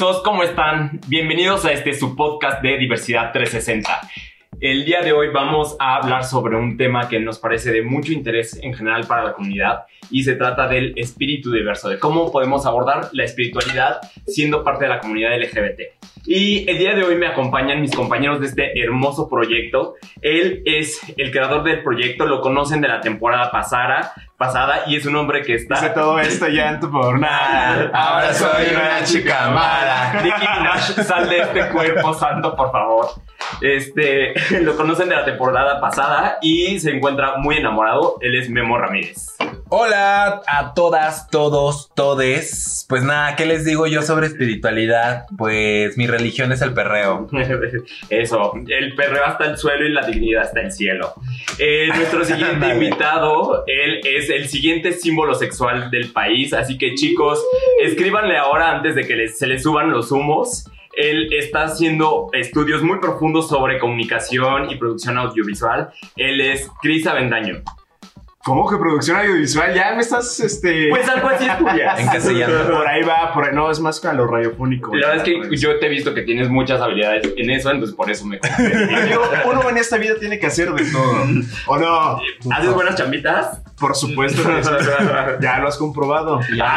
diversos, ¿cómo están? Bienvenidos a este su podcast de Diversidad 360. El día de hoy vamos a hablar sobre un tema que nos parece de mucho interés en general para la comunidad y se trata del espíritu diverso, de cómo podemos abordar la espiritualidad siendo parte de la comunidad LGBT. Y el día de hoy me acompañan mis compañeros de este hermoso proyecto. Él es el creador del proyecto, lo conocen de la temporada pasada, pasada y es un hombre que está... Hice todo esto llanto por nada. Ahora soy una chica mala. Nicki Minaj, sal de este cuerpo santo, por favor. Este, lo conocen de la temporada pasada y se encuentra muy enamorado. Él es Memo Ramírez. Hola a todas, todos, todes. Pues nada, ¿qué les digo yo sobre espiritualidad? Pues mi religión es el perreo. Eso, el perreo hasta el suelo y la dignidad hasta el cielo. Eh, nuestro siguiente invitado, él es el siguiente símbolo sexual del país, así que chicos, escríbanle ahora antes de que se les suban los humos. Él está haciendo estudios muy profundos sobre comunicación y producción audiovisual. Él es Cris Avendaño. ¿Cómo que producción audiovisual? Ya me estás, este... Pues algo así estudias. ¿En qué se llama? por ahí va, por ahí. No, es más que a lo radiofónico. La verdad es que yo te he visto que tienes muchas habilidades en eso, entonces por eso me. Amigo, uno en esta vida tiene que hacer de todo. ¿O no? ¿Haces buenas chambitas? Por supuesto que sí. Ya lo has comprobado. Ya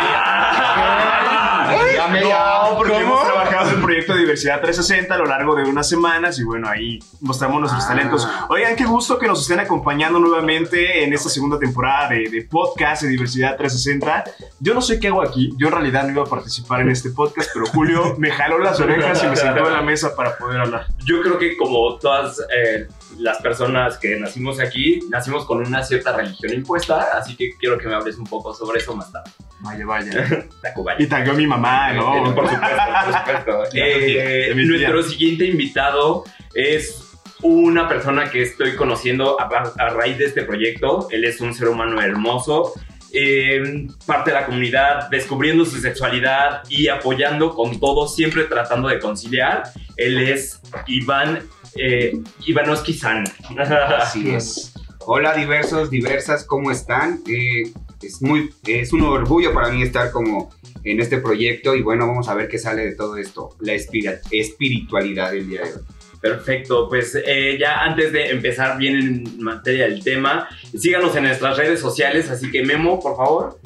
me No, porque ¿Cómo? hemos trabajado en el proyecto de Diversidad 360 a lo largo de unas semanas y bueno, ahí mostramos nuestros Ah. talentos. Oigan, qué gusto que nos estén acompañando nuevamente en esta segunda temporada de, de podcast de Diversidad 360. Yo no sé qué hago aquí, yo en realidad no iba a participar en este podcast, pero Julio me jaló las orejas y me sentó en la mesa para poder hablar. Yo creo que como todas eh, las personas que nacimos aquí, nacimos con una cierta religión impuesta, así que quiero que me hables un poco sobre eso más tarde. Vaya, vaya. Tacubaya. Y tagueó mi mamá, Eh, ¿no? Por supuesto, por supuesto. Eh, nuestro siguiente invitado es una persona que estoy conociendo a, a raíz de este proyecto. Él es un ser humano hermoso, eh, parte de la comunidad, descubriendo su sexualidad y apoyando con todo, siempre tratando de conciliar. Él es Iván eh, Ivanoski San. Así es. Hola diversos, diversas, ¿cómo están? Eh, es, muy, es un orgullo para mí estar como en este proyecto y bueno, vamos a ver qué sale de todo esto, la espiritualidad del día de hoy. Perfecto, pues eh, ya antes de empezar bien en materia del tema, síganos en nuestras redes sociales, así que Memo, por favor.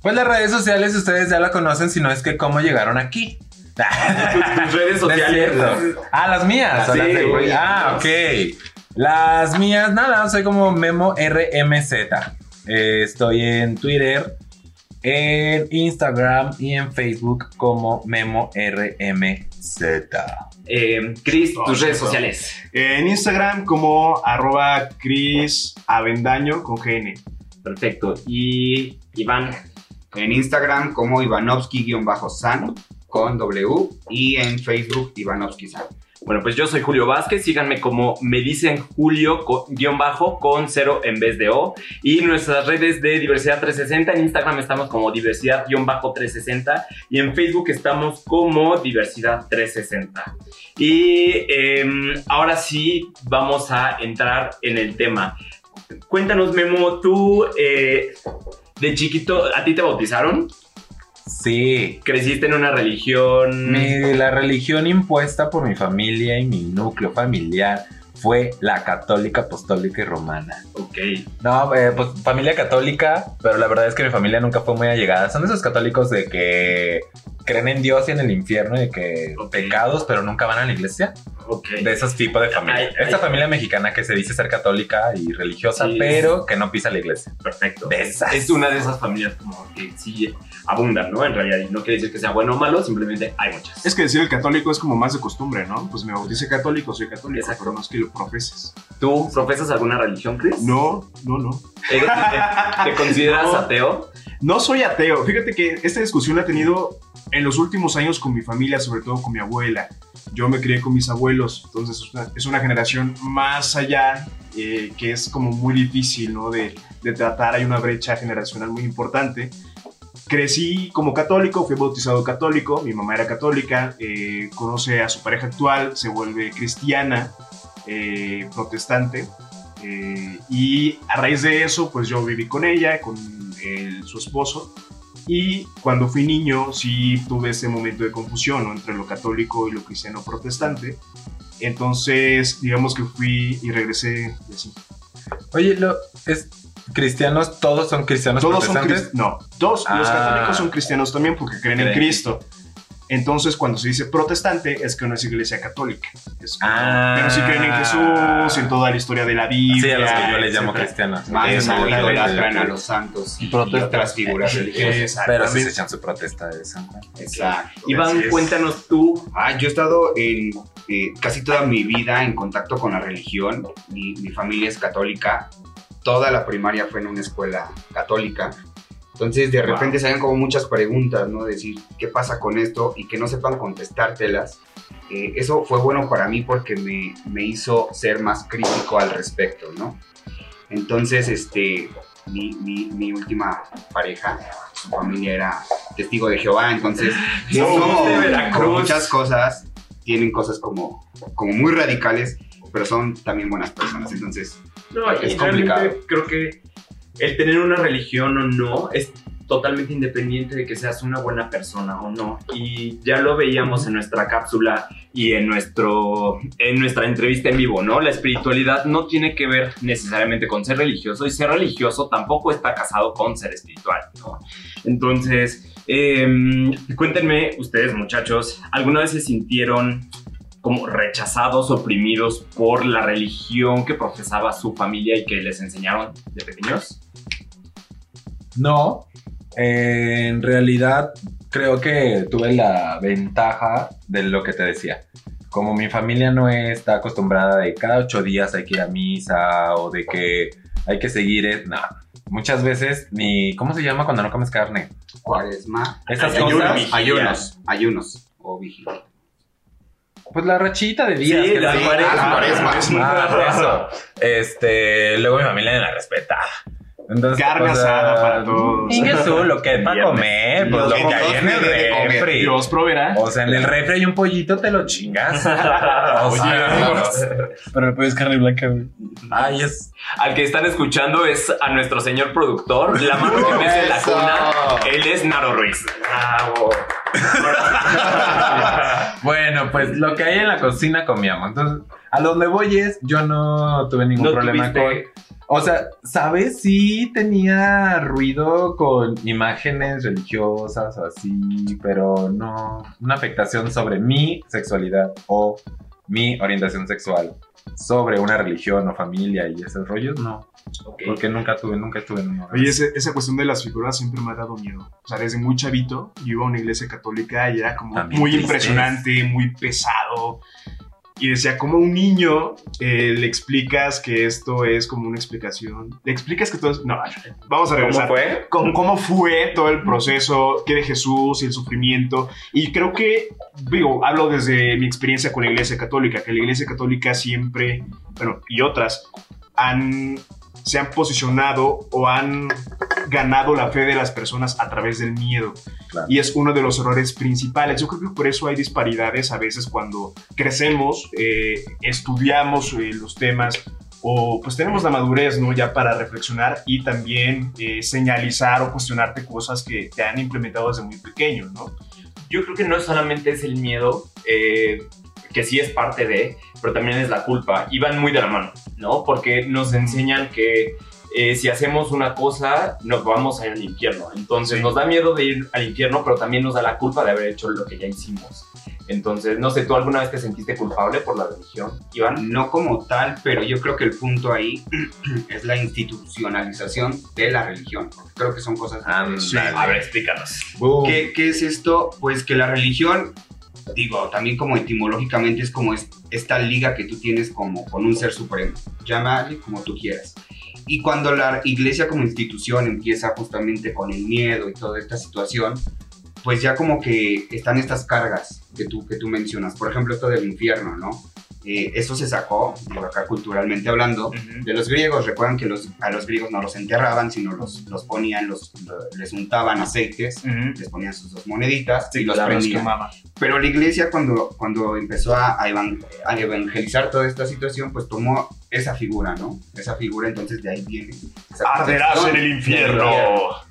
Pues las redes sociales ustedes ya la conocen, si no es que cómo llegaron aquí. Tus, tus redes sociales. Ah, las mías. Sí, las de- güey. ah, ok. Las mías, nada, soy como Memo RMZ. Eh, estoy en Twitter, en Instagram y en Facebook como Memo RMZ. Eh, Chris, Oh, tus redes sociales. En Instagram como arroba Cris Avendaño con GN. Perfecto. Y Iván. En Instagram como Ivanovsky-san con W y en Facebook Ivanovsky-san. Bueno, pues yo soy Julio Vázquez. Síganme como me dicen Julio co- guion bajo con cero en vez de O. Y nuestras redes de Diversidad 360. En Instagram estamos como Diversidad guion bajo 360. Y en Facebook estamos como Diversidad 360. Y em, ahora sí vamos a entrar en el tema. Cuéntanos, Memo, tú eh, de chiquito, ¿a ti te bautizaron? Sí. ¿Creciste en una religión? Mi- la religión impuesta por mi familia y mi núcleo familiar fue la católica, apostólica y romana. Ok. No, eh, pues familia católica, pero la verdad es que mi familia nunca fue muy allegada. Son esos católicos de que creen en Dios y en el infierno y que pecados, pero nunca van a la iglesia. Ok. De esos tipos de familia. Ay, Esta ay. familia mexicana que se dice ser católica y religiosa, Sí. pero que no pisa la iglesia. Perfecto. De esas. Es una de esas familias como que sí abundan, ¿no? En realidad, y no quiere decir que sea bueno o malo, simplemente hay muchas. Es que decir el católico es como más de costumbre, ¿no? Pues me bauticé católico, soy católico, Exacto. pero no es que lo profeses. ¿Tú profesas alguna religión, Chris? No, no, no. ¿Eres- ¿Te, te consideras No. ateo? No soy ateo. Fíjate que esta discusión la he tenido en los últimos años con mi familia, sobre todo con mi abuela. Yo me crié con mis abuelos, entonces es una, es una generación más allá eh, que es como muy difícil, ¿no? De, de tratar, hay una brecha generacional muy importante. Crecí como católico, fui bautizado católico, mi mamá era católica, eh, conoce a su pareja actual, se vuelve cristiana, eh, protestante, eh, y a raíz de eso, pues yo viví con ella, con el- su esposo, Y cuando fui niño, sí tuve ese momento de confusión ¿no? entre lo católico y lo cristiano protestante. Entonces, digamos que fui y regresé y así. Oye, lo, es, ¿cristianos todos son cristianos Todos son protestantes? cristianos. No, todos los Ah. católicos son cristianos también porque creen en. Cristo. Entonces, cuando se dice protestante, es que no es iglesia católica. Es Ah. pero sí creen en Jesús, en toda la historia de la Biblia. Sí, a los que yo les llamo cristianos. Más idolatran a los santos y, protestan. otras figuras religiosas. Pero sí se echan su protesta de San Juan. Exacto. Iván, cuéntanos tú. Ah, yo he estado en eh, casi toda mi vida en contacto con la religión. Mi, mi familia es católica. Toda la primaria fue en una escuela católica. Entonces, de Wow. repente salen como muchas preguntas, ¿no? Decir, ¿qué pasa con esto? Y que no sepan contestártelas. Eh, eso fue bueno para mí porque me, me hizo ser más crítico al respecto, ¿no? Entonces, este, mi, mi, mi última pareja, su familia era testigo de Jehová, entonces como- de como muchas cosas, tienen cosas como, como muy radicales, pero son también buenas personas, entonces No, Es y complicado. creo que el tener una religión o no es totalmente independiente de que seas una buena persona o no. Y ya lo veíamos en nuestra cápsula y en, nuestro, en nuestra entrevista en vivo, ¿no? La espiritualidad no tiene que ver necesariamente con ser religioso y ser religioso tampoco está casado con ser espiritual, ¿no? Entonces, em, cuéntenme ustedes muchachos, ¿alguna vez se sintieron como rechazados, oprimidos por la religión que profesaba su familia y que les enseñaron de pequeños? No, eh, en realidad creo que tuve la ventaja de lo que te decía. Como mi familia no está acostumbrada de cada ocho días hay que ir a misa o de que hay que seguir, eh, no. Muchas veces ni, ¿cómo se llama cuando no comes carne? cuaresma, Esas Ayuno, cosas, ayunos, ayunos o vigilia. pues la rachita de días. Sí, que la cuaresma. cuaresma. Ah, eso. Este, luego mi familia la respetaba. Entonces, Carne o sea, asada para todos. Ingesú, lo que es para comer, pues lo que hay en el refri. Dios proveerá. O sea, en el refri hay un pollito, te lo chingas. O Oye, sea, Pero el pollo es carne blanca, güey. ay, es. Al que están escuchando es a nuestro señor productor, la mano que mece en la cuna. Él es Naro Ruiz. Bravo. Bueno, pues lo que hay en la cocina comíamos. Entonces, a donde voy es, yo no tuve ningún No problema tuviste- con. O sea, ¿sabes? Sí tenía ruido con imágenes religiosas o así, pero no una afectación sobre mi sexualidad o mi orientación sexual sobre una religión o familia y esos rollos, no. Ok. Porque nunca tuve, nunca estuve en uno. Oye, ese- esa cuestión de las figuras siempre me ha dado miedo. O sea, desde muy chavito, yo iba a una iglesia católica y era como También muy impresionante, muy pesado. Y decía, como un niño eh, le explicas que esto es como una explicación. Le explicas que todo es. No, vamos a ¿Cómo regresar. fue? Con cómo fue todo el proceso, qué de Jesús y el sufrimiento. Y creo que, digo, hablo desde mi experiencia con la Iglesia Católica, que la Iglesia Católica siempre, bueno, y otras, han, se han posicionado o han ganado la fe de las personas a través del miedo. Claro. Y es uno de los errores principales. Yo creo que por eso hay disparidades a veces cuando crecemos, eh, estudiamos eh, los temas o pues tenemos la madurez, ¿no? Ya para reflexionar y también eh, señalizar o cuestionarte cosas que te han implementado desde muy pequeño, ¿no? Yo creo que no solamente es el miedo, eh, que sí es parte de, pero también es la culpa. Y van muy de la mano, ¿no? Porque nos enseñan que eh, si hacemos una cosa, nos vamos a ir al infierno. Entonces Sí. nos da miedo de ir al infierno, pero también nos da la culpa de haber hecho lo que ya hicimos. Entonces, no sé, ¿tú alguna vez te sentiste culpable por la religión, Iván? No como tal, pero yo creo que el punto ahí es la institucionalización de la religión. Creo que son cosas diferentes. Ándale. A ver, explícanos. ¿Qué, qué es esto? Pues que la religión, digo, también como etimológicamente es como es- esta liga que tú tienes como con un ser supremo. Llámale como tú quieras. Y cuando la iglesia como institución empieza justamente con el miedo y toda esta situación, pues ya como que están estas cargas que tú, que tú mencionas. Por ejemplo, esto del infierno, ¿no? Eh, eso se sacó, digo acá culturalmente hablando, de los griegos. Recuerdan que los, a los griegos no los enterraban, sino los, los ponían, los, lo- les untaban aceites, les ponían sus dos moneditas y los prendían. Pero la iglesia cuando, cuando empezó a, a evan- a evangelizar toda esta situación, pues tomó esa figura, ¿no? Esa figura, entonces de ahí viene. Arderás en el infierno.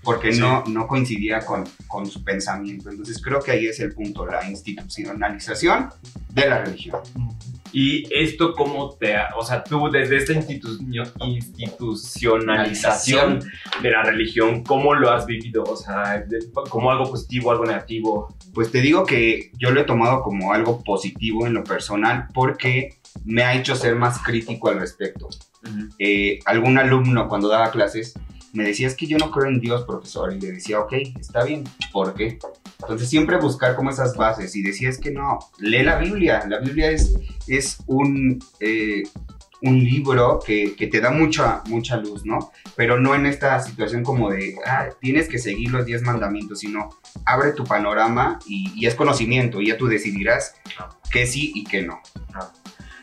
Porque Sí. no, no coincidía con, con su pensamiento. Entonces creo que ahí es el punto, la institucionalización de la religión. Y esto cómo te, ha- o sea, tú desde esta institu- institucionalización de la religión, ¿cómo lo has vivido? O sea, como algo positivo, algo negativo. Pues te digo que yo lo he tomado como algo positivo en lo personal porque me ha hecho ser más crítico al respecto. eh, algún alumno cuando daba clases me decía, es que yo no creo en Dios, profesor. Y le decía, ok, está bien, ¿por qué? Entonces siempre buscar como esas bases. Y decía, es que no, lee la Biblia. La Biblia es, es un, eh, un libro que, que te da mucha, mucha luz, ¿no? Pero no en esta situación como de, ah, tienes que seguir los 10 mandamientos, sino abre tu panorama y, y es conocimiento. Y ya tú decidirás qué sí y qué no.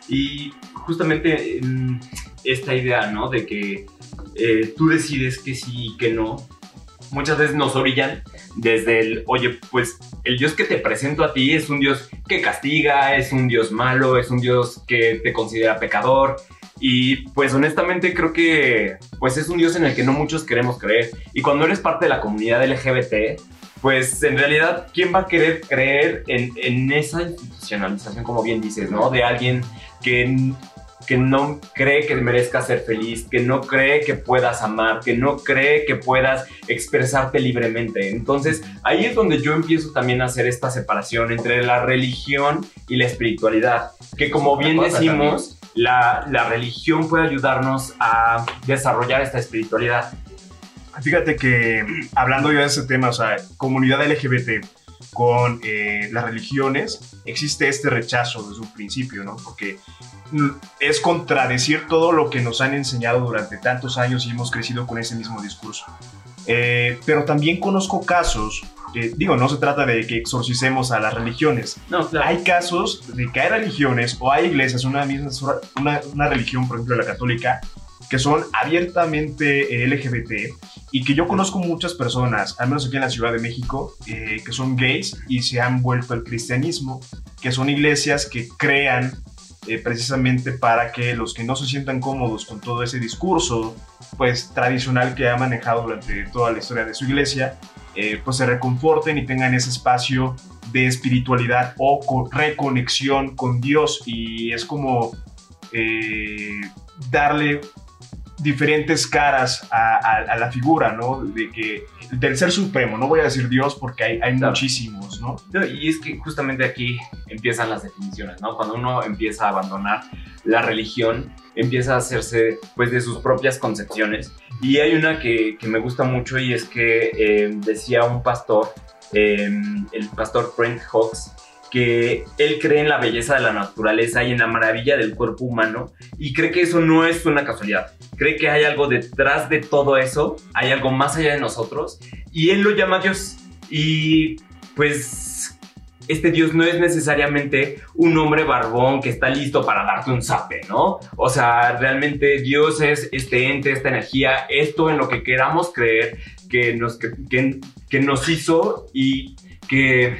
Y justamente mm, esta idea, ¿no? De que eh, tú decides que sí y que no, muchas veces nos orillan desde el, oye, pues el Dios que te presento a ti es un Dios que castiga, es un Dios malo, es un Dios que te considera pecador. Y pues honestamente creo que pues es un Dios en el que no muchos queremos creer. Y cuando eres parte de la comunidad LGBT, pues en realidad, ¿quién va a querer creer en, en esa institucionalización, como bien dices, ¿no? De alguien que, que no cree que merezca ser feliz, que no cree que puedas amar, que no cree que puedas expresarte libremente. Entonces, ahí es donde yo empiezo también a hacer esta separación entre la religión y la espiritualidad, que como bien decimos, la, la religión puede ayudarnos a desarrollar esta espiritualidad. Fíjate que hablando ya de ese tema, o sea, comunidad LGBT con eh, las religiones, existe este rechazo desde un principio, ¿no? Porque es contradecir todo lo que nos han enseñado durante tantos años y hemos crecido con ese mismo discurso. Eh, pero también conozco casos, eh, digo, no se trata de que exorcicemos a las religiones, No, claro. hay casos de que hay religiones o hay iglesias, una misma una, una religión, por ejemplo la católica, que son abiertamente eh, LGBT y que yo conozco muchas personas, al menos aquí en la Ciudad de México, eh, que son gays y se han vuelto al cristianismo, que son iglesias que crean eh, precisamente para que los que no se sientan cómodos con todo ese discurso pues tradicional que ha manejado durante toda la historia de su iglesia, eh, pues se reconforten y tengan ese espacio de espiritualidad o con reconexión con Dios. Y es como eh, darle diferentes caras a, a- a la figura, ¿no? De que, del ser supremo, no voy a decir Dios porque hay, hay Claro. muchísimos, ¿no? Y es que justamente aquí empiezan las definiciones, ¿no? Cuando uno empieza a abandonar la religión, empieza a hacerse pues de sus propias concepciones. Y hay una que, que me gusta mucho y es que eh, decía un pastor, eh, el pastor Brent Hawks, que él cree en la belleza de la naturaleza y en la maravilla del cuerpo humano y cree que eso no es una casualidad. Cree que hay algo detrás de todo eso, hay algo más allá de nosotros y él lo llama Dios. Y pues este Dios no es necesariamente un hombre barbón que está listo para darte un zape, ¿no? O sea, realmente Dios es este ente, esta energía, esto en lo que queramos creer que nos, que, que- que nos hizo y que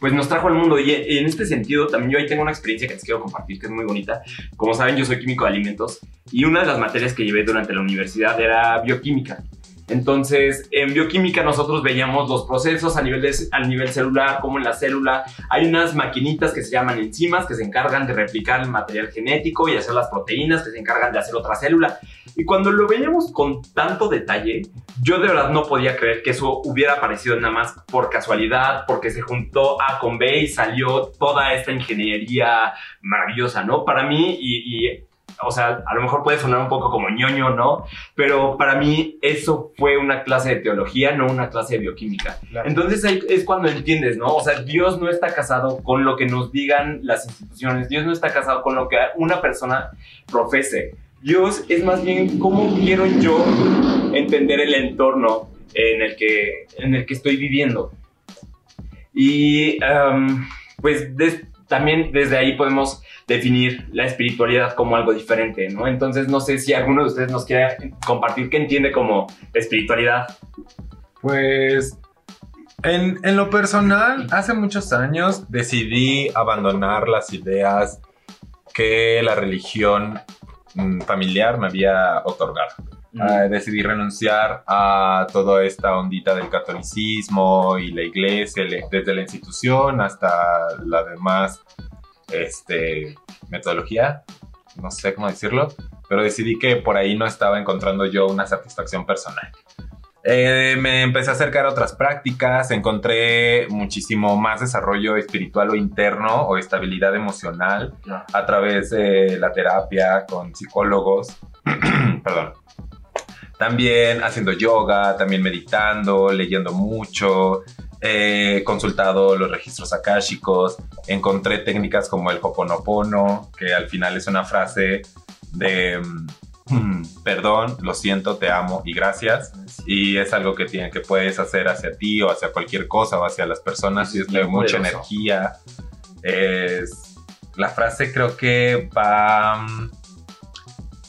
pues nos trajo al mundo. Y en este sentido también yo ahí tengo una experiencia que les quiero compartir que es muy bonita. Como saben, yo soy químico de alimentos y una de las materias que llevé durante la universidad era bioquímica. Entonces, en bioquímica nosotros veíamos los procesos a nivel, de- a nivel celular, como en la célula hay unas maquinitas que se llaman enzimas que se encargan de replicar el material genético y hacer las proteínas que se encargan de hacer otra célula. Y cuando lo veíamos con tanto detalle, yo de verdad no podía creer que eso hubiera aparecido nada más por casualidad, porque se juntó A con B y salió toda esta ingeniería maravillosa, ¿no? Para mí, y, y o sea, a lo mejor puede sonar un poco como ñoño, ¿no? Pero para mí eso fue una clase de teología, no una clase de bioquímica. Entonces ahí es cuando entiendes, ¿no? O sea, Dios no está casado con lo que nos digan las instituciones, Dios no está casado con lo que una persona profese. Dios es más bien cómo quiero yo entender el entorno en el que, en el que estoy viviendo. Y um, pues des- también desde ahí podemos definir la espiritualidad como algo diferente, ¿no? Entonces no sé si alguno de ustedes nos quiere compartir qué entiende como espiritualidad. Pues en, en lo personal, hace muchos años decidí abandonar las ideas que la religión mm, familiar me había otorgado. Ah, decidí renunciar a toda esta ondita del catolicismo y la iglesia, le- desde la institución hasta la demás este, metodología, no sé cómo decirlo, pero decidí que por ahí no estaba encontrando yo una satisfacción personal. Eh, me empecé a acercar a otras prácticas, encontré muchísimo más desarrollo espiritual o interno o estabilidad emocional a través de la terapia con psicólogos. Perdón. También haciendo yoga, también meditando, leyendo mucho, he consultado los registros akáshicos, encontré técnicas como el Hoponopono, que al final es una frase de mm, perdón, lo siento, te amo y gracias. Y es algo que, tiene, que puedes hacer hacia ti o hacia cualquier cosa o hacia las personas y es de mucha poderoso. energía. Es, la frase creo que va... mm,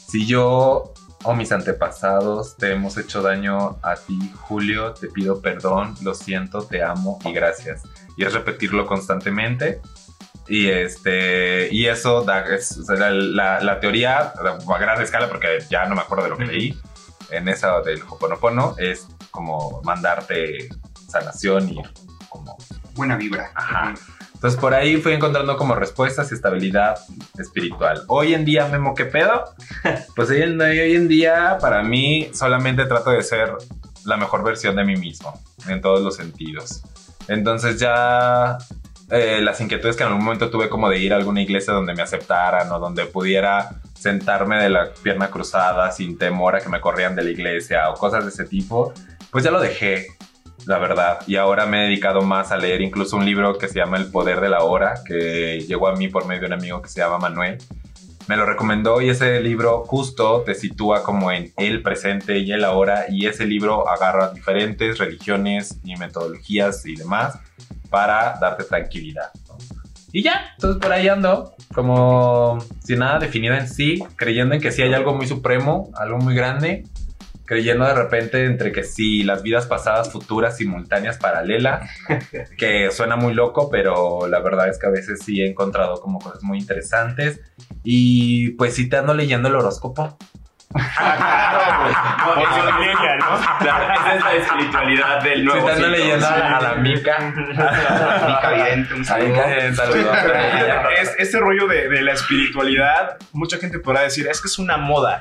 Si yo o mis antepasados te hemos hecho daño a ti, Julio, te pido perdón, lo siento, te amo y gracias. Y es repetirlo constantemente. Y, este, y eso da, es, o sea, la, la- la teoría a gran escala, porque ya no me acuerdo de lo que leí, en esa del Hoponopono, es como mandarte sanación y como Buena vibra. Ajá. Entonces por ahí fui encontrando como respuestas y estabilidad espiritual. Hoy en día, Memo, ¿qué pedo? Pues hoy en, hoy en día, para mí, solamente trato de ser la mejor versión de mí mismo, en todos los sentidos. Entonces ya eh, las inquietudes que en algún momento tuve como de ir a alguna iglesia donde me aceptaran o donde pudiera sentarme de la pierna cruzada sin temor a que me corrían de la iglesia o cosas de ese tipo, pues ya lo dejé la verdad. Y ahora me he dedicado más a leer incluso un libro que se llama El Poder de la Hora, que llegó a mí por medio de un amigo que se llama Manuel. Me lo recomendó y ese libro justo te sitúa como en el presente y el ahora y ese libro agarra diferentes religiones y metodologías y demás para darte tranquilidad. Y ya, entonces por ahí ando, como sin nada definido en sí, creyendo en que sí hay algo muy supremo, algo muy grande, creyendo de repente entre que sí, las vidas pasadas, futuras, simultáneas, paralelas, que suena muy loco, pero la verdad es que a veces sí he encontrado como cosas muy interesantes. Y pues sí te ando leyendo el horóscopo. No, eso- la iglesia, ¿no? Claro, esa es la espiritualidad del Sí nuevo te ando siglo. leyendo a, Sí. la- a la mica. Mica Vidente, un saludo. saludo. Es, este rollo de, de la espiritualidad, mucha gente podrá decir, es que es una moda.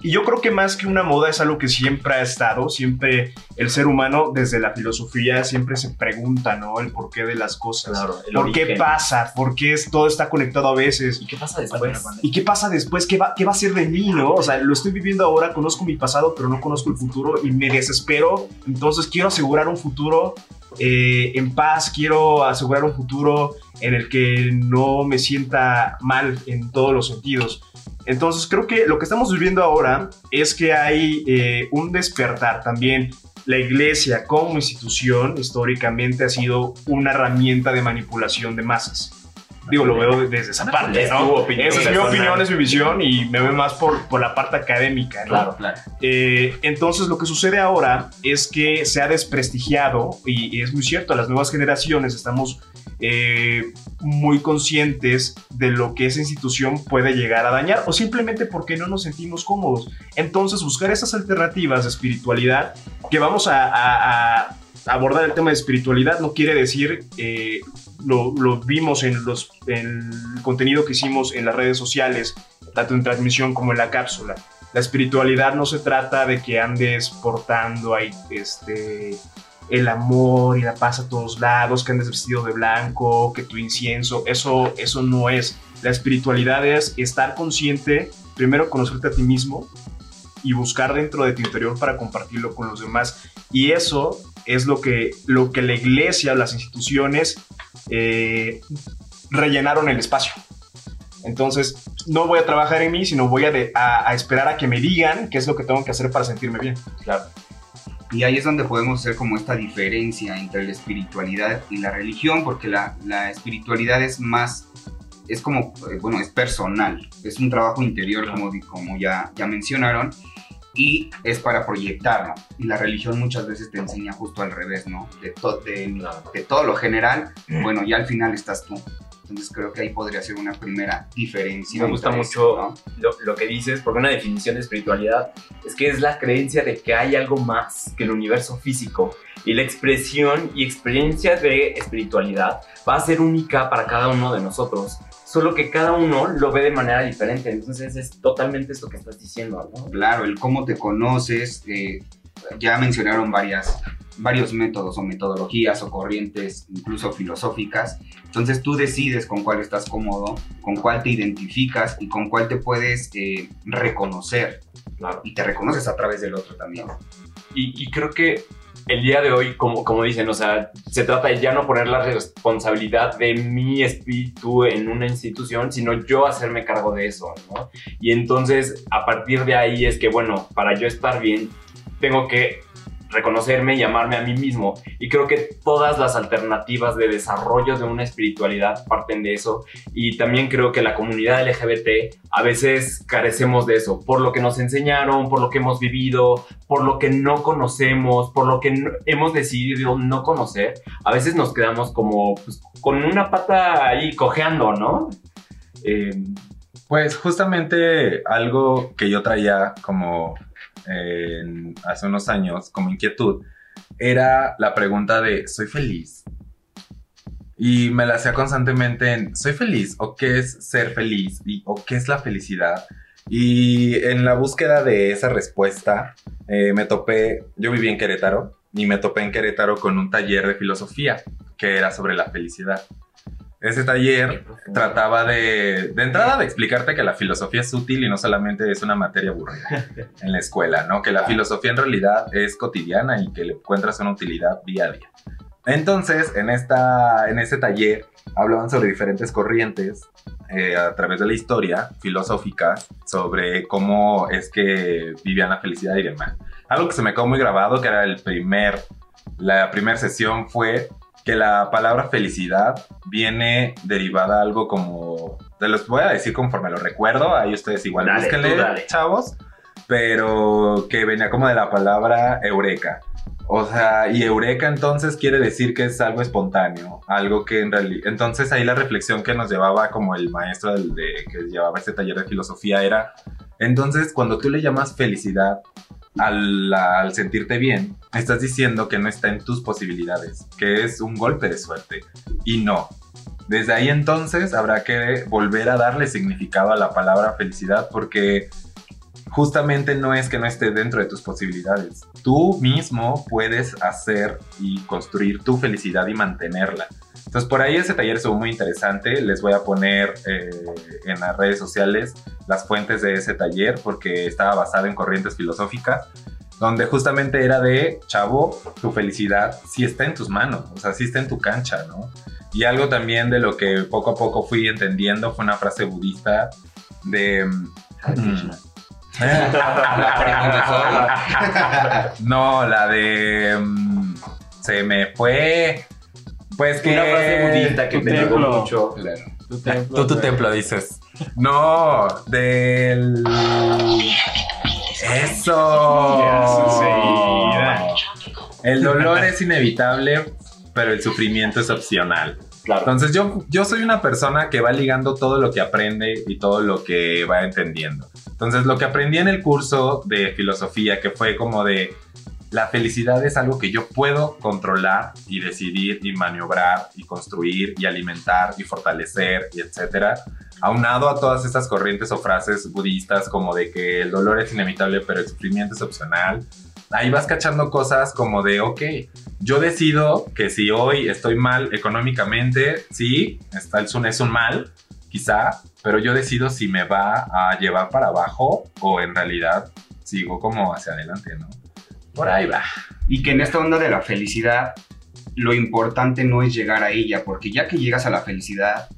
Y yo creo que más que una moda es algo que siempre ha estado, siempre el ser humano desde la filosofía siempre se pregunta, ¿no? El porqué de las cosas. Claro, el ¿Por qué origen. pasa? ¿Por qué es- todo está conectado a veces? ¿Y qué pasa después? ¿Y qué pasa después? ¿Qué va, ¿Qué va a ser de mí, no? O sea, lo estoy viviendo ahora, conozco mi pasado, pero no conozco el futuro y me desespero. Entonces quiero asegurar un futuro eh, en paz, quiero asegurar un futuro en el que no me sienta mal en todos los sentidos. Entonces creo que lo que estamos viviendo ahora es que hay eh, un despertar también. La iglesia como institución históricamente ha sido una herramienta de manipulación de masas. Digo, lo veo desde esa parte, Es ¿no? opinión Esa es mi opinión, es mi visión y me veo más por, por la parte académica, ¿no? Claro, claro. Eh, entonces lo que sucede ahora es que se ha desprestigiado y, y es muy cierto, las nuevas generaciones estamos eh, muy conscientes de lo que esa institución puede llegar a dañar o simplemente porque no nos sentimos cómodos. Entonces buscar esas alternativas de espiritualidad que vamos a, a- a abordar el tema de espiritualidad no quiere decir... eh, lo, vimos en, los, en el contenido que hicimos en las redes sociales, tanto en transmisión como en la cápsula. La espiritualidad no se trata de que andes portando ahí este, el amor y la paz a todos lados, que andes vestido de blanco, que tu incienso, eso, eso no es. La espiritualidad es estar consciente, primero conocerte a ti mismo y buscar dentro de tu interior para compartirlo con los demás. Y eso es lo que, lo que la iglesia, las instituciones eh, rellenaron el espacio. Entonces, no voy a trabajar en mí, sino voy a, de- a- a esperar a que me digan qué es lo que tengo que hacer para sentirme bien. Claro. Y ahí es donde podemos hacer como esta diferencia entre la espiritualidad y la religión, porque la, la espiritualidad es más, es como, eh, bueno, es personal, es un trabajo interior, como, como ya, ya mencionaron, y es para proyectarlo. Y la religión muchas veces te enseña justo al revés, ¿no? De, to- de, de todo lo general, bueno, ya al final estás tú. Entonces creo que ahí podría ser una primera diferencia. Me gusta mucho eso, ¿no? lo, lo que dices, porque una definición de espiritualidad es que es la creencia de que hay algo más que el universo físico y la expresión y experiencia de espiritualidad va a ser única para cada uno de nosotros, solo que cada uno lo ve de manera diferente, entonces es totalmente esto que estás diciendo, ¿no? Claro, el cómo te conoces, eh, ya mencionaron varias, varios métodos o metodologías o corrientes, incluso filosóficas. Entonces tú decides con cuál estás cómodo, con cuál te identificas y con cuál te puedes eh, reconocer. Claro. Y te reconoces a través del otro también. Y, y creo que el día de hoy, como, como dicen, o sea, se trata de ya no poner la responsabilidad de mi espíritu en una institución, sino yo hacerme cargo de eso, ¿no? Y entonces, a partir de ahí es que, bueno, para yo estar bien, tengo que reconocerme y amarme a mí mismo. Y creo que todas las alternativas de desarrollo de una espiritualidad parten de eso. Y también creo que la comunidad LGBT a veces carecemos de eso, por lo que nos enseñaron, por lo que hemos vivido, por lo que no conocemos, por lo que hemos decidido no conocer. A veces nos quedamos como pues, con una pata ahí cojeando, ¿no? Eh, Pues justamente algo que yo traía como en- hace unos años como inquietud era la pregunta de ¿soy feliz? Y me la hacía constantemente en ¿soy feliz? ¿O qué es ser feliz? ¿Y, ¿O qué es la felicidad? Y en la búsqueda de esa respuesta eh, me topé, yo viví en Querétaro y me topé en Querétaro con un taller de filosofía que era sobre la felicidad. Ese taller trataba de, de entrada de explicarte que la filosofía es útil y no solamente es una materia aburrida en la escuela, ¿no? Que la filosofía en realidad es cotidiana y que le encuentras una utilidad día a día. Entonces, en, esta, en este taller hablaban sobre diferentes corrientes eh, a través de la historia filosófica sobre cómo es que vivían la felicidad y demás. Algo que se me quedó muy grabado, que era el primer, la primera sesión fue que la palabra felicidad viene derivada algo como, te los voy a decir conforme lo recuerdo, ahí ustedes igual Dale, búsquenle, dale. chavos, pero que venía como de la palabra eureka. O sea, y eureka entonces quiere decir que es algo espontáneo, algo que en realidad... Entonces ahí la reflexión que nos llevaba como el maestro del, de, que llevaba este taller de filosofía era, entonces cuando tú le llamas felicidad al, sentirte bien, estás diciendo que no está en tus posibilidades, que es un golpe de suerte. Y no. Desde ahí entonces habrá que volver a darle significado a la palabra felicidad porque justamente no es que no esté dentro de tus posibilidades. Tú mismo puedes hacer y construir tu felicidad y mantenerla. Entonces por ahí ese taller estuvo muy interesante. Les voy a poner eh, en las redes sociales las fuentes de ese taller porque estaba basado en corrientes filosóficas donde justamente era de, chavo, tu felicidad sí está en tus manos, o sea, sí está en tu cancha, ¿no? Y algo también de lo que poco a poco fui entendiendo fue una frase budista de... mm, no, la de... mm, se me fue... Pues que... Una frase budista que digo templo. mucho. Claro. Tu templo, Tú tu templo dices. No, del... Eso. El dolor es inevitable, pero el sufrimiento es opcional. Claro. Entonces yo, yo soy una persona que va ligando todo lo que aprende y todo lo que va entendiendo. Entonces lo que aprendí en el curso de filosofía, que fue como de la felicidad es algo que yo puedo controlar y decidir y maniobrar y construir y alimentar y fortalecer y etcétera. Aunado a todas estas corrientes o frases budistas como de que el dolor es inevitable pero el sufrimiento es opcional. Ahí vas cachando cosas como de, ok, yo decido que si hoy estoy mal económicamente, sí, está el sun es un mal, quizá, pero yo decido si me va a llevar para abajo o en realidad sigo como hacia adelante, ¿no? Por ahí va. Y que en esta onda de la felicidad, lo importante no es llegar a ella, porque ya que llegas a la felicidad,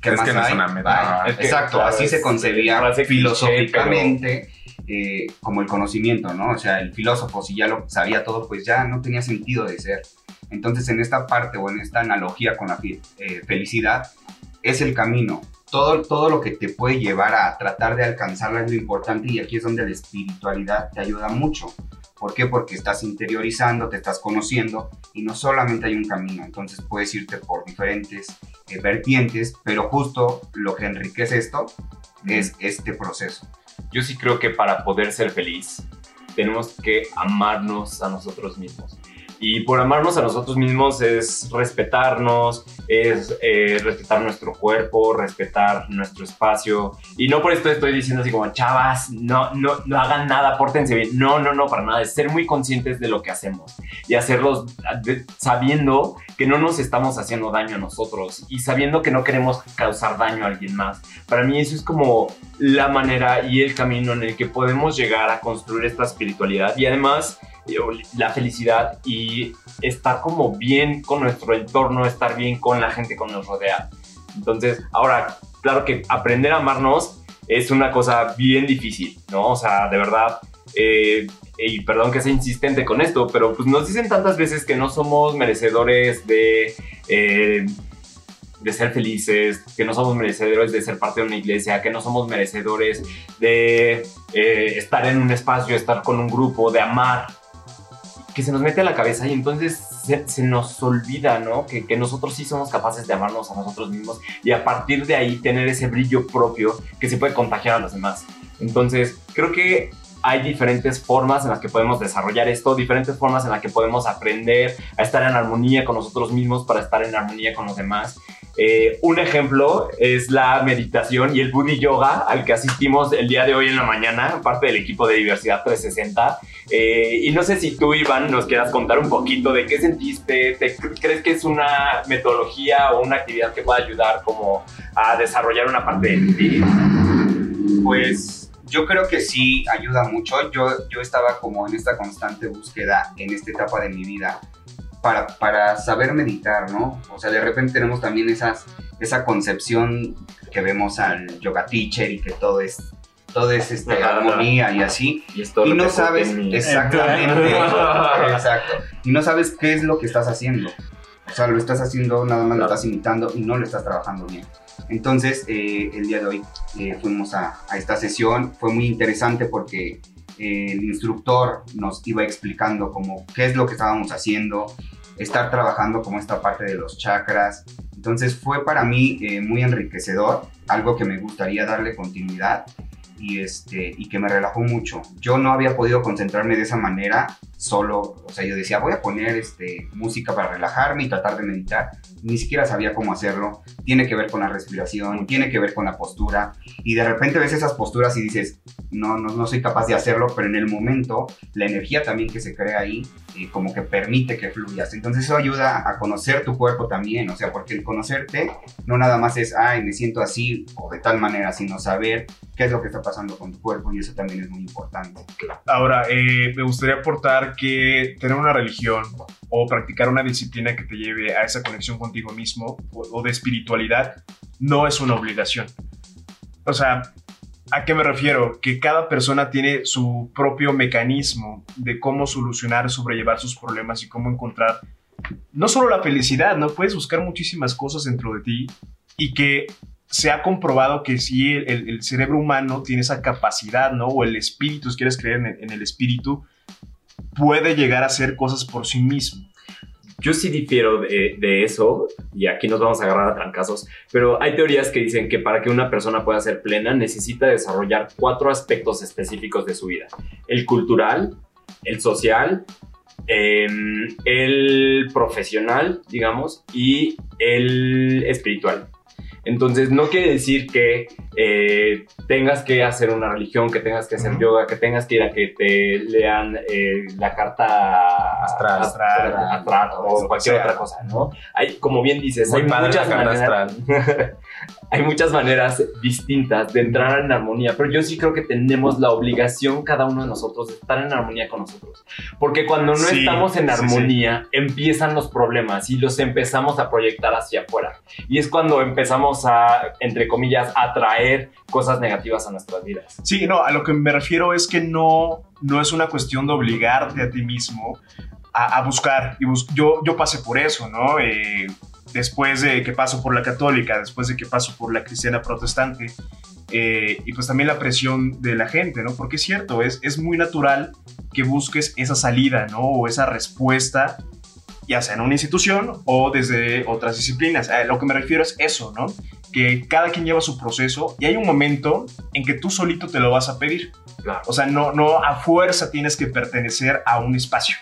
¿qué Es más que no es hay? una meta. Bye. Es que, Exacto, claro, así es se concebía filosóficamente. eh, como el conocimiento, ¿no? O sea, el filósofo, si ya lo sabía todo, pues ya no tenía sentido de ser. Entonces, en esta parte o en esta analogía con la eh, felicidad, es el camino. Todo, todo lo que te puede llevar a tratar de alcanzarla es lo importante y aquí es donde la espiritualidad te ayuda mucho. ¿Por qué? Porque estás interiorizando, te estás conociendo y no solamente hay un camino, entonces puedes irte por diferentes eh, vertientes, pero justo lo que enriquece esto es este proceso. Yo sí creo que para poder ser feliz tenemos que amarnos a nosotros mismos. Y por amarnos a nosotros mismos es respetarnos, es eh, respetar nuestro cuerpo, respetar nuestro espacio. Y no por esto estoy diciendo así como, chavas, no, no, no hagan nada, pórtense bien. No, no, no, para nada. Es ser muy conscientes de lo que hacemos y hacerlos sabiendo que no nos estamos haciendo daño a nosotros y sabiendo que no queremos causar daño a alguien más. Para mí eso es como la manera y el camino en el que podemos llegar a construir esta espiritualidad y además la felicidad y estar como bien con nuestro entorno, estar bien con la gente que nos rodea. Entonces, ahora, claro que aprender a amarnos es una cosa bien difícil, ¿no? O sea, de verdad, eh, y perdón que sea insistente con esto, pero pues nos dicen tantas veces que no somos merecedores de... eh, de ser felices, que no somos merecedores de ser parte de una iglesia, que no somos merecedores de eh, estar en un espacio, estar con un grupo, de amar, que se nos mete a la cabeza y entonces se, nos olvida, ¿no? Que, que nosotros sí somos capaces de amarnos a nosotros mismos y a partir de ahí tener ese brillo propio que se puede contagiar a los demás. Entonces, creo que hay diferentes formas en las que podemos desarrollar esto, diferentes formas en las que podemos aprender a estar en armonía con nosotros mismos para estar en armonía con los demás. Eh, un ejemplo es la meditación y el Buddhi Yoga al que asistimos el día de hoy en la mañana, parte del equipo de Diversidad 360. Eh, y no sé si tú, Iván, nos quieras contar un poquito de qué sentiste, ¿Te- ¿crees que es una metodología o una actividad que pueda ayudar como a desarrollar una parte de ti? Pues yo creo que sí ayuda mucho. Yo, yo estaba como en esta constante búsqueda en esta etapa de mi vida para, para saber meditar, ¿no? O sea, de repente tenemos también esas, esa concepción que vemos al yoga teacher y que todo es, todo es este, Ajá, armonía y así. Y, Y no sabes exactamente, exacto. Y no sabes qué es lo que estás haciendo. O sea, lo estás haciendo, nada más lo Claro. estás imitando y no lo estás trabajando bien. Entonces, eh, el día de hoy eh, fuimos a, a esta sesión. Fue muy interesante porque el instructor nos iba explicando como qué es lo que estábamos haciendo, estar trabajando como esta parte de los chakras. Entonces fue para mí eh, muy enriquecedor, algo que me gustaría darle continuidad y, este, y que me relajó mucho. Yo no había podido concentrarme de esa manera solo, o sea, yo decía, voy a poner este, música para relajarme y tratar de meditar. Ni siquiera sabía cómo hacerlo. Tiene que ver con la respiración, tiene que ver con la postura. Y de repente ves esas posturas y dices, no, no, no soy capaz de hacerlo, pero en el momento, la energía también que se crea ahí, eh, como que permite que fluyas. Entonces eso ayuda a conocer tu cuerpo también, o sea, porque el conocerte no nada más es, ay, me siento así o de tal manera, sino saber qué es lo que está pasando con tu cuerpo y eso también es muy importante. Ahora, eh, me gustaría aportar que tener una religión o practicar una disciplina que te lleve a esa conexión contigo mismo o, de espiritualidad no es una obligación. O sea, ¿a qué me refiero? Que cada persona tiene su propio mecanismo de cómo solucionar, sobrellevar sus problemas y cómo encontrar no solo la felicidad, ¿no? Puedes buscar muchísimas cosas dentro de ti y que se ha comprobado que sí, el, cerebro humano tiene esa capacidad, ¿no? O el espíritu, si quieres creer en el espíritu, puede llegar a hacer cosas por sí mismo. Yo sí difiero de, eso, y aquí nos vamos a agarrar a trancazos, pero hay teorías que dicen que para que una persona pueda ser plena necesita desarrollar cuatro aspectos específicos de su vida. El cultural, el social, em, el profesional, digamos, y el espiritual. Entonces, no quiere decir que eh, tengas que hacer una religión, que tengas que hacer yoga, que tengas que ir a que te lean eh, la carta Astral. astral, astral o cualquier sea. otra cosa, ¿no? Hay, como bien dices, Muy hay muchas, la carta maneras, hay muchas maneras distintas de entrar en armonía, pero yo sí creo que tenemos la obligación cada uno de nosotros de estar en armonía con nosotros. Porque cuando no Sí, estamos en sí, sí. armonía, empiezan los problemas y los empezamos a proyectar hacia afuera. Y es cuando empezamos a, entre comillas, atraer cosas negativas a nuestras vidas. Sí, no, a lo que me refiero es que no, no es una cuestión de obligarte a ti mismo a, a buscar. Y bus- yo, yo pasé por eso, ¿no? Eh, después de que paso por la católica, después de que paso por la cristiana protestante, eh, y pues también la presión de la gente, ¿no? Porque es cierto, es, es muy natural que busques esa salida, ¿no? O esa respuesta, ya sea en una institución o desde otras disciplinas. A lo que me refiero es eso, ¿no? Que cada quien lleva su proceso y hay un momento en que tú solito te lo vas a pedir. Claro. O sea, no, no a fuerza tienes que pertenecer a un espacio.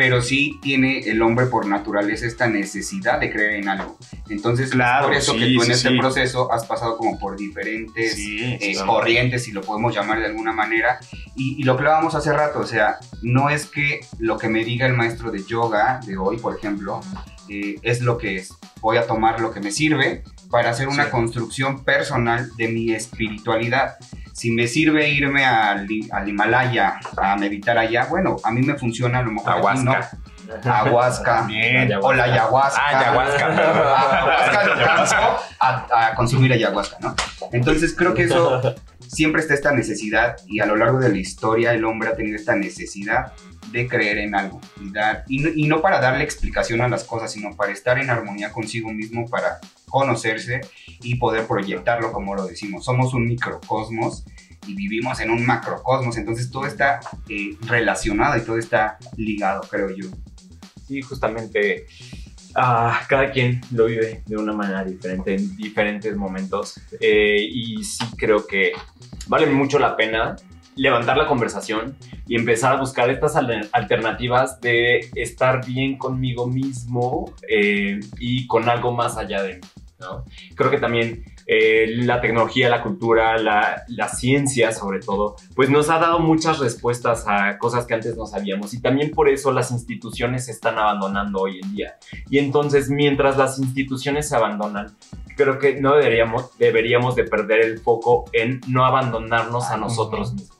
Pero sí tiene el hombre por naturaleza esta necesidad de creer en algo. Entonces, Claro, por eso sí, que tú en sí, este sí. proceso has pasado como por diferentes eh, corrientes, si lo podemos llamar de alguna manera. Y, y lo que hablábamos hace rato, o sea, no es que lo que me diga el maestro de yoga de hoy, por ejemplo, eh, es lo que es. Voy a tomar lo que me sirve para hacer una construcción personal de mi espiritualidad. Si me sirve irme al, Hi- al Himalaya a meditar allá, bueno, a mí me funciona a lo mejor. a ti Ayahuasca. no. También. O la ayahuasca. Ah, ayahuasca, perdón. Ayahuasca a, a consumir ayahuasca, ¿no? Entonces creo que eso siempre está esta necesidad y a lo largo de la historia el hombre ha tenido esta necesidad de creer en algo y, dar, y, no, y no para darle explicación a las cosas, sino para estar en armonía consigo mismo, para conocerse y poder proyectarlo como lo decimos. Somos un microcosmos y vivimos en un macrocosmos, entonces todo está eh, relacionado y todo está ligado, creo yo. Sí, justamente ah, cada quien lo vive de una manera diferente en diferentes momentos Eh, y sí creo que vale mucho la pena levantar la conversación y empezar a buscar estas al- alternativas de estar bien conmigo mismo eh, y con algo más allá de mí. ¿no? Creo que también eh, la tecnología, la cultura, la, la ciencia sobre todo, pues nos ha dado muchas respuestas a cosas que antes no sabíamos y también por eso las instituciones se están abandonando hoy en día. Y entonces mientras las instituciones se abandonan, creo que no deberíamos, deberíamos de perder el foco en no abandonarnos a nosotros mismos.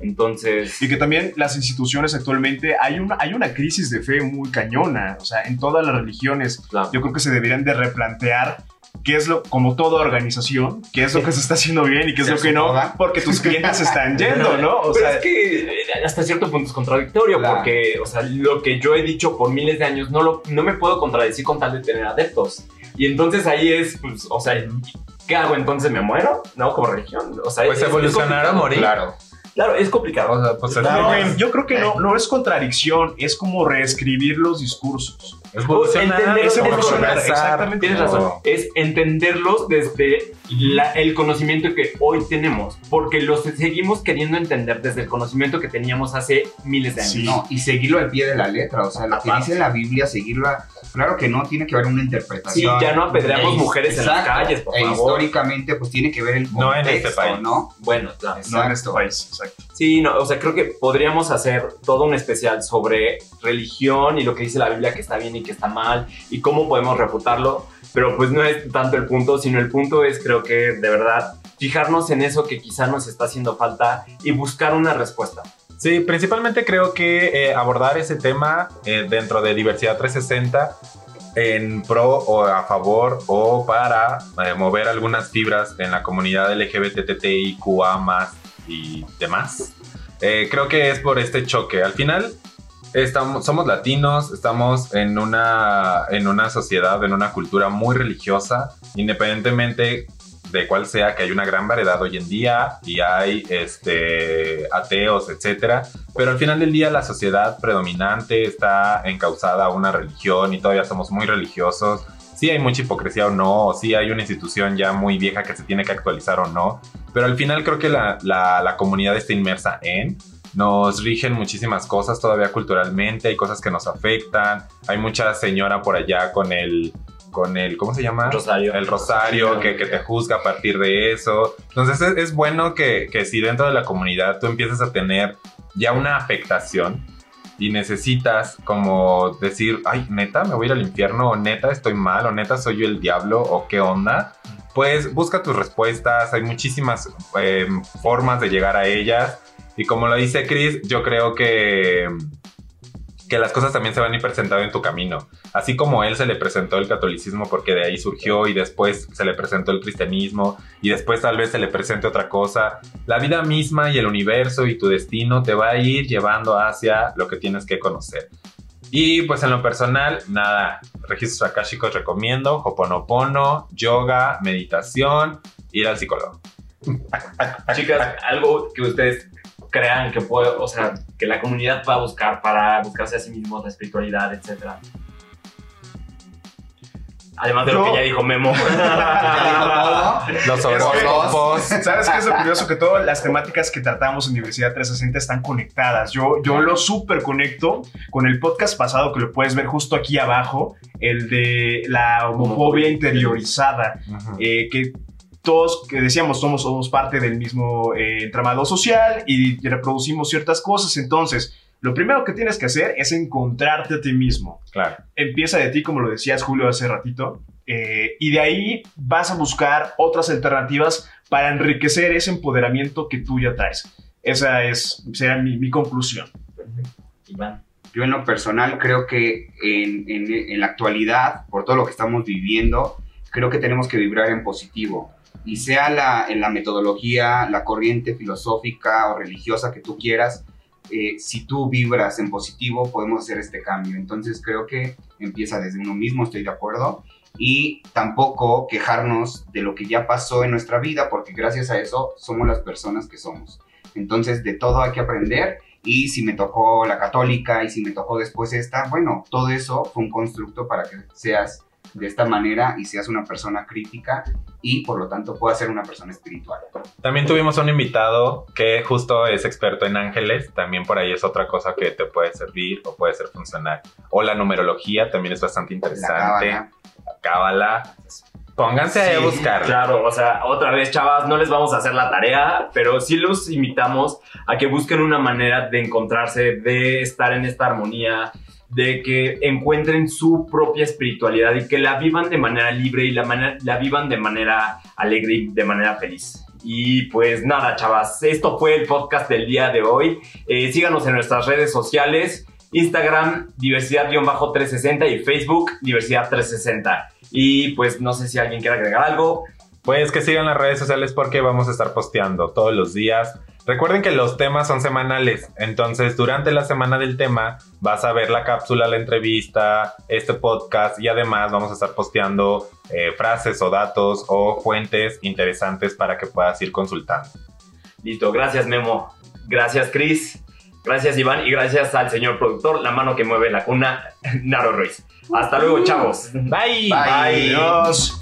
Entonces, Y que también las instituciones actualmente hay una, hay una crisis de fe muy cañona. O sea, en todas las religiones claro. yo creo que se deberían de replantear qué es lo, como toda organización, qué es lo que se está haciendo bien y qué es Se lo que no, porque tus clientes están yendo, ¿no? O Pero sea, es que eh, hasta cierto punto es contradictorio Claro. porque, o sea, lo que yo he dicho por miles de años no, lo, no me puedo contradecir con tal de tener adeptos. Y entonces ahí es, pues, o sea, ¿qué hago entonces? ¿Me muero? ¿No? Como religión. O sea, Pues es- es evolucionar o complicado. morir. Claro. Claro, es complicado. O sea, pues es, no, es- yo creo que no, no es contradicción, es como reescribir los discursos. Evolucionar, Entender- es evolucionar, exactamente. Tienes razón. Es entenderlos desde la- el conocimiento que hoy tenemos. Porque los seguimos queriendo entender desde el conocimiento que teníamos hace miles de años. Sí. No, y seguirlo al pie de la letra, o sea, lo que dice la Biblia, seguirlo, a- claro que no, tiene que haber una Sí, interpretación. ya no apedreamos E- mujeres en las exacto, calles, por e favor. históricamente, pues tiene que ver el contexto, No en este país. ¿no? Bueno, claro. No en este Exacto. país, exacto. Sí, no, o sea, creo que podríamos hacer todo un especial sobre religión y lo que dice la Biblia que está bien y que está mal y cómo podemos refutarlo, pero pues no es tanto el punto, sino el punto es creo que de verdad fijarnos en eso que quizá nos está haciendo falta y buscar una respuesta. Sí, principalmente creo que eh, abordar ese tema eh, dentro de Diversidad 360 en pro o a favor o para eh, mover algunas fibras en la comunidad LGBTTIQA más y demás. Eh, creo que es por este choque. Al final estamos, somos latinos, estamos en una, en una sociedad, en una cultura muy religiosa, independientemente de cuál sea, que hay una gran variedad hoy en día y hay este, ateos, etcétera. Pero al final del día la sociedad predominante está encausada a una religión y todavía somos muy religiosos. Sí hay mucha hipocresía o no, o sí hay una institución ya muy vieja que se tiene que actualizar o no. Pero al final creo que la, la, la comunidad está inmersa en nos rigen muchísimas cosas todavía culturalmente, hay cosas que nos afectan, hay mucha señora por allá con el, con el, ¿cómo se llama? Rosario. El rosario que, que te juzga a partir de eso. Entonces es, es bueno que, que si dentro de la comunidad tú empiezas a tener ya una afectación y necesitas como decir, ay, neta, me voy al infierno, o neta, estoy mal, o neta, soy yo el diablo, o qué onda, pues busca tus respuestas, hay muchísimas eh, formas de llegar a ellas. Y como lo dice Chris, yo creo que, que las cosas también se van a ir presentando en tu camino. Así como él se le presentó el catolicismo porque de ahí surgió y después se le presentó el cristianismo y después tal vez se le presente otra cosa, la vida misma y el universo y tu destino te va a ir llevando hacia lo que tienes que conocer. Y pues en lo personal, nada, registros akashicos recomiendo, hoponopono, yoga, meditación, ir al psicólogo. Chicas, algo que ustedes crean que puede, o sea, que la comunidad pueda buscar para buscarse a sí mismos, la espiritualidad, etcétera. Además de lo que ya dijo Memo. Los horóscopos. ¿Sabes qué es lo curioso? Que todas las temáticas que tratamos en Universidad 360 están conectadas. Yo, yo lo súper conecto con el podcast pasado que lo puedes ver justo aquí abajo, el de la homofobia interiorizada, eh, que todos, que decíamos, somos, somos parte del mismo eh, entramado social y reproducimos ciertas cosas. Entonces, lo primero que tienes que hacer es encontrarte a ti mismo Claro. empieza de ti, como lo decías Julio hace ratito, eh, y de ahí vas a buscar otras alternativas para enriquecer ese empoderamiento que tú ya traes. Esa es, será mi, mi conclusión. Iván. Yo en lo personal creo que en, en- en la actualidad, por todo lo que estamos viviendo, creo que tenemos que vibrar en positivo. Y sea la, en la metodología, la corriente filosófica o religiosa que tú quieras, eh, si tú vibras en positivo, podemos hacer este cambio. Entonces creo que empieza desde uno mismo, estoy de acuerdo. Y tampoco quejarnos de lo que ya pasó en nuestra vida, porque gracias a eso somos las personas que somos. Entonces de todo hay que aprender y si me tocó la católica y si me tocó después esta, bueno, todo eso fue un constructo para que seas de esta manera y seas una persona crítica y por lo tanto puedas ser una persona espiritual. También tuvimos un invitado que justo es experto en ángeles. También por ahí es otra cosa que te puede servir o puede ser funcional. O la numerología también es bastante La interesante. cábala. Cábala. Pónganse a buscar. Claro, o sea, otra vez, chavas, no les vamos a hacer la tarea, pero sí los invitamos a que busquen una manera de encontrarse, de estar en esta armonía, de que encuentren su propia espiritualidad y que la vivan de manera libre y la, manera- la vivan de manera alegre y de manera feliz. Y pues nada, chavas, esto fue el podcast del día de hoy. Eh, síganos en nuestras redes sociales. Instagram, diversidad-360 y Facebook, diversidad360. Y pues no sé si alguien quiere agregar algo. Pues que sigan las redes sociales porque vamos a estar posteando todos los días. Recuerden que los temas son semanales, entonces durante la semana del tema vas a ver la cápsula, la entrevista, este podcast y además vamos a estar posteando eh, frases o datos o fuentes interesantes para que puedas ir consultando. Listo, gracias Memo. Gracias Chris. Gracias Iván y gracias al señor productor, la mano que mueve la cuna, Naro Ruiz. Hasta luego, chavos. Bye. Bye. Adiós.